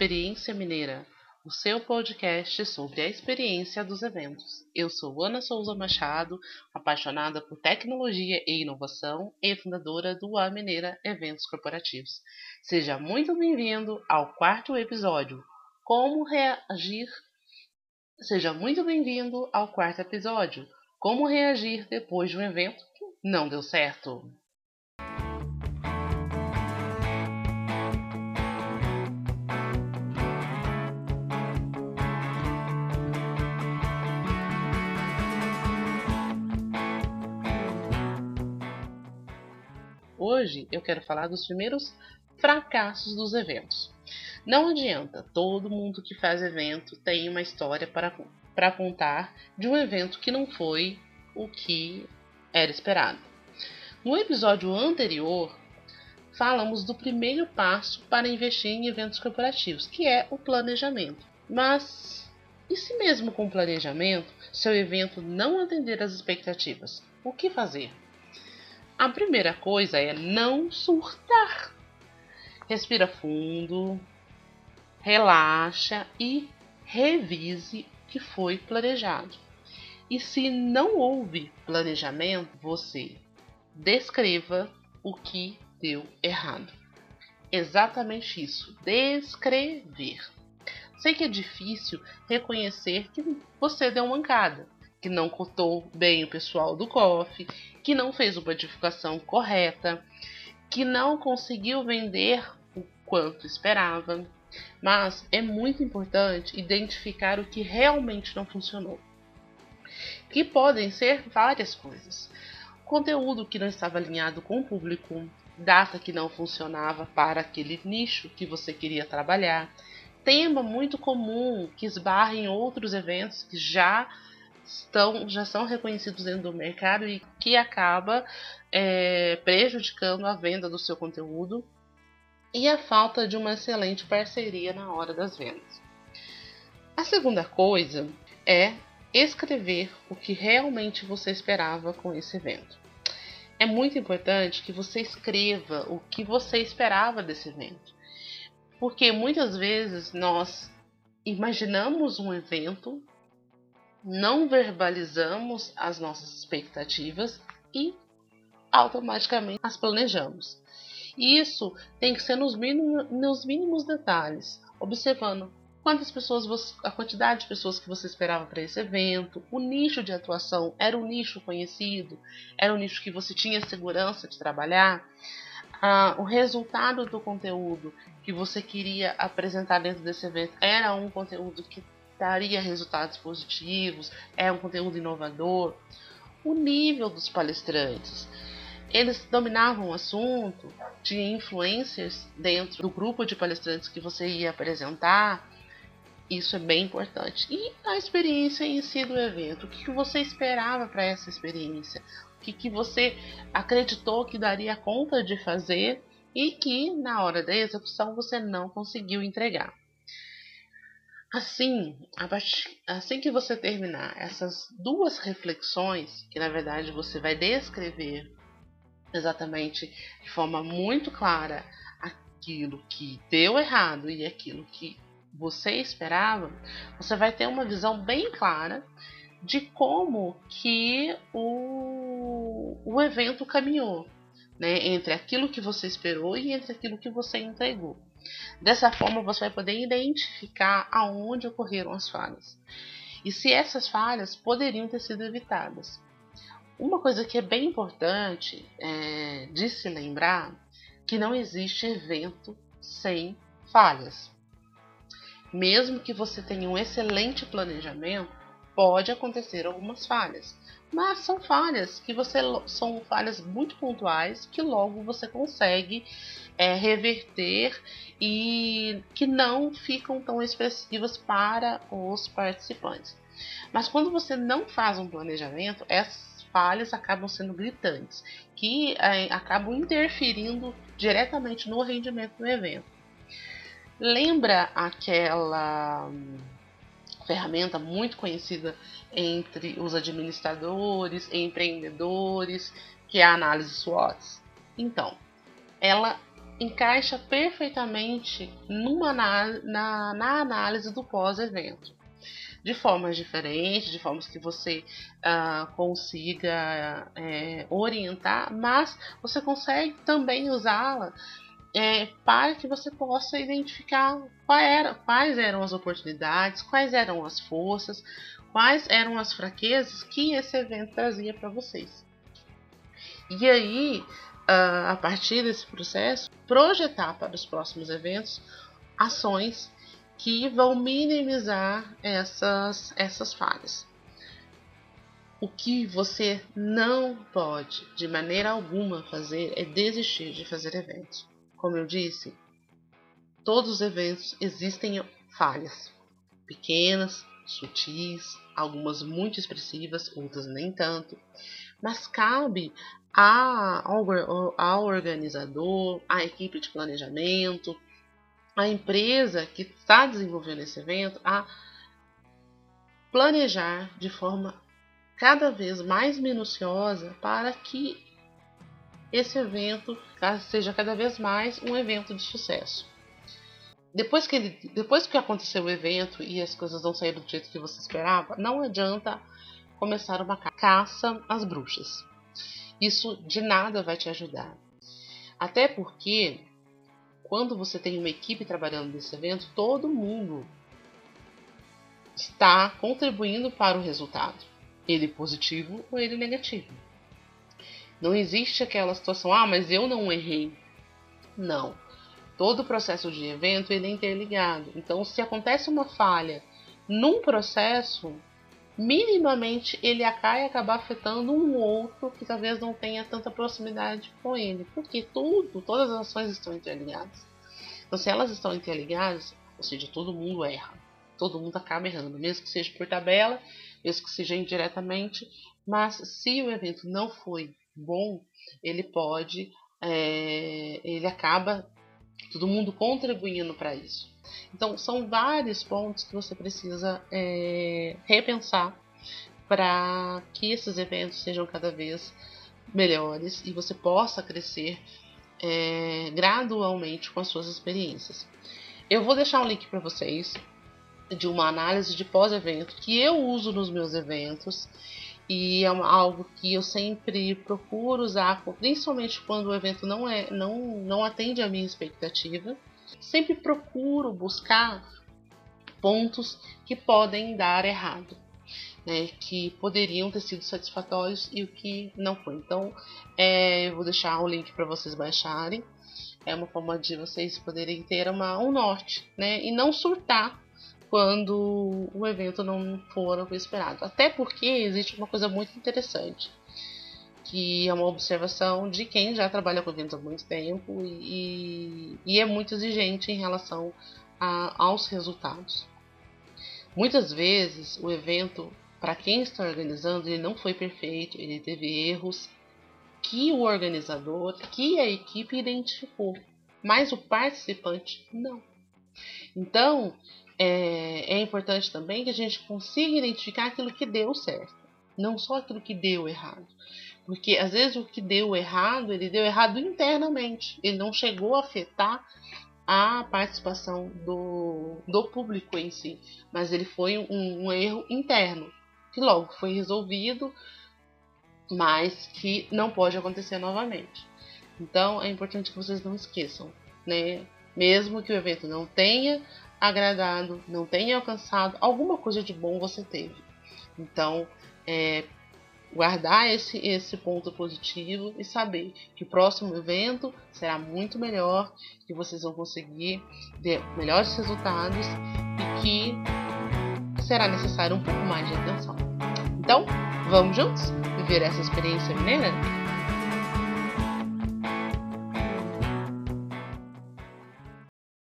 Experiência Mineira, o seu podcast sobre a experiência dos eventos. Eu sou Ana Souza Machado, apaixonada por tecnologia e inovação e fundadora do A Mineira Eventos Corporativos. Seja muito bem-vindo ao quarto episódio, Como Reagir. Seja muito bem-vindo ao quarto episódio, Como Reagir depois de um evento que não deu certo. Hoje eu quero falar dos primeiros fracassos dos eventos. Não adianta, todo mundo que faz evento tem uma história para, para contar de um evento que não foi o que era esperado. No episódio anterior, falamos do primeiro passo para investir em eventos corporativos, que é o planejamento. Mas e se mesmo com planejamento, seu evento não atender às expectativas? O que fazer? A primeira coisa é não surtar. Respira fundo, relaxa e revise o que foi planejado. E se não houve planejamento, você descreva o que deu errado. Exatamente isso, descrever. Sei que é difícil reconhecer que você deu mancada, que não cotou bem o pessoal do COF, que não fez uma divulgação correta, que não conseguiu vender o quanto esperava. Mas é muito importante identificar o que realmente não funcionou. Que podem ser várias coisas. Conteúdo que não estava alinhado com o público, data que não funcionava para aquele nicho que você queria trabalhar, tema muito comum que esbarra em outros eventos que já estão, já são reconhecidos dentro do mercado e que acaba é, prejudicando a venda do seu conteúdo e a falta de uma excelente parceria na hora das vendas. A segunda coisa é escrever o que realmente você esperava com esse evento. É muito importante que você escreva o que você esperava desse evento, porque muitas vezes nós imaginamos um evento não verbalizamos as nossas expectativas e automaticamente as planejamos. Isso tem que ser nos mínimos, nos mínimos detalhes, observando quantas pessoas você, a quantidade de pessoas que você esperava para esse evento, o nicho de atuação era um nicho conhecido, era um nicho que você tinha segurança de trabalhar, ah, o resultado do conteúdo que você queria apresentar dentro desse evento era um conteúdo que daria resultados positivos, é um conteúdo inovador. O nível dos palestrantes. Eles dominavam o assunto, tinha influencers dentro do grupo de palestrantes que você ia apresentar. Isso é bem importante. E a experiência em si do evento. O que você esperava para essa experiência? O que você acreditou que daria conta de fazer e que na hora da execução você não conseguiu entregar. Assim, assim que você terminar essas duas reflexões, que na verdade você vai descrever exatamente de forma muito clara aquilo que deu errado e aquilo que você esperava, você vai ter uma visão bem clara de como que o, o evento caminhou, né, entre aquilo que você esperou e entre aquilo que você entregou. Dessa forma, você vai poder identificar aonde ocorreram as falhas e se essas falhas poderiam ter sido evitadas. Uma coisa que é bem importante é, de se lembrar que não existe evento sem falhas. Mesmo que você tenha um excelente planejamento, pode acontecer algumas falhas, mas são falhas que você são falhas muito pontuais que logo você consegue é, reverter e que não ficam tão expressivas para os participantes. Mas quando você não faz um planejamento, essas falhas acabam sendo gritantes, que é, acabam interferindo diretamente no rendimento do evento. Lembra aquela ferramenta muito conhecida entre os administradores, empreendedores, que é a análise SWOT? Então, ela encaixa perfeitamente numa, na, na análise do pós-evento. De formas diferentes, de formas que você uh, consiga é, orientar, mas você consegue também usá-la é, para que você possa identificar qual era, quais eram as oportunidades, quais eram as forças, quais eram as fraquezas que esse evento trazia para vocês. E aí, a partir desse processo, projetar para os próximos eventos ações que vão minimizar essas, essas falhas. O que você não pode, de maneira alguma, fazer é desistir de fazer eventos. Como eu disse, todos os eventos existem falhas, pequenas, sutis, algumas muito expressivas, outras nem tanto, mas cabe ao organizador, à equipe de planejamento, à empresa que está desenvolvendo esse evento a planejar de forma cada vez mais minuciosa para que esse evento seja cada vez mais um evento de sucesso. Depois que, ele, depois que aconteceu o evento e as coisas não saíram do jeito que você esperava, não adianta começar uma caça às bruxas. Isso de nada vai te ajudar. Até porque, quando você tem uma equipe trabalhando nesse evento, todo mundo está contribuindo para o resultado, ele positivo ou ele negativo. Não existe aquela situação, ah, mas eu não errei. Não. Todo o processo de evento ele é interligado. Então, se acontece uma falha num processo, minimamente ele vai acabar afetando um outro que talvez não tenha tanta proximidade com ele, porque tudo, todas as ações estão interligadas. Então, se elas estão interligadas, ou seja, todo mundo erra, todo mundo acaba errando, mesmo que seja por tabela, mesmo que seja indiretamente, mas se o evento não foi bom, ele pode, é, ele acaba todo mundo contribuindo para isso. Então, são vários pontos que você precisa é, repensar para que esses eventos sejam cada vez melhores e você possa crescer é, gradualmente com as suas experiências. Eu vou deixar um link para vocês de uma análise de pós-evento que eu uso nos meus eventos e é algo que eu sempre procuro usar, principalmente quando o evento não é não, não atende a minha expectativa sempre procuro buscar pontos que podem dar errado, né, que poderiam ter sido satisfatórios e o que não foi. Então, é, eu vou deixar o link para vocês baixarem. É uma forma de vocês poderem ter uma, um norte, né, e não surtar quando o evento não for o esperado. Até porque existe uma coisa muito interessante que é uma observação de quem já trabalha com eventos há muito tempo e, e é muito exigente em relação a, aos resultados. Muitas vezes o evento, para quem está organizando, ele não foi perfeito, ele teve erros que o organizador, que a equipe identificou, mas o participante não. Então, é, é importante também que a gente consiga identificar aquilo que deu certo, não só aquilo que deu errado. Porque às vezes o que deu errado, ele deu errado internamente. Ele não chegou a afetar a participação do, do público em si. Mas ele foi um, um erro interno, que logo foi resolvido, mas que não pode acontecer novamente. Então é importante que vocês não esqueçam, né? Mesmo que o evento não tenha agradado, não tenha alcançado, alguma coisa de bom você teve. Então, é, guardar esse, esse ponto positivo e saber que o próximo evento será muito melhor, que vocês vão conseguir melhores resultados e que será necessário um pouco mais de atenção. Então, vamos juntos viver essa experiência mineira?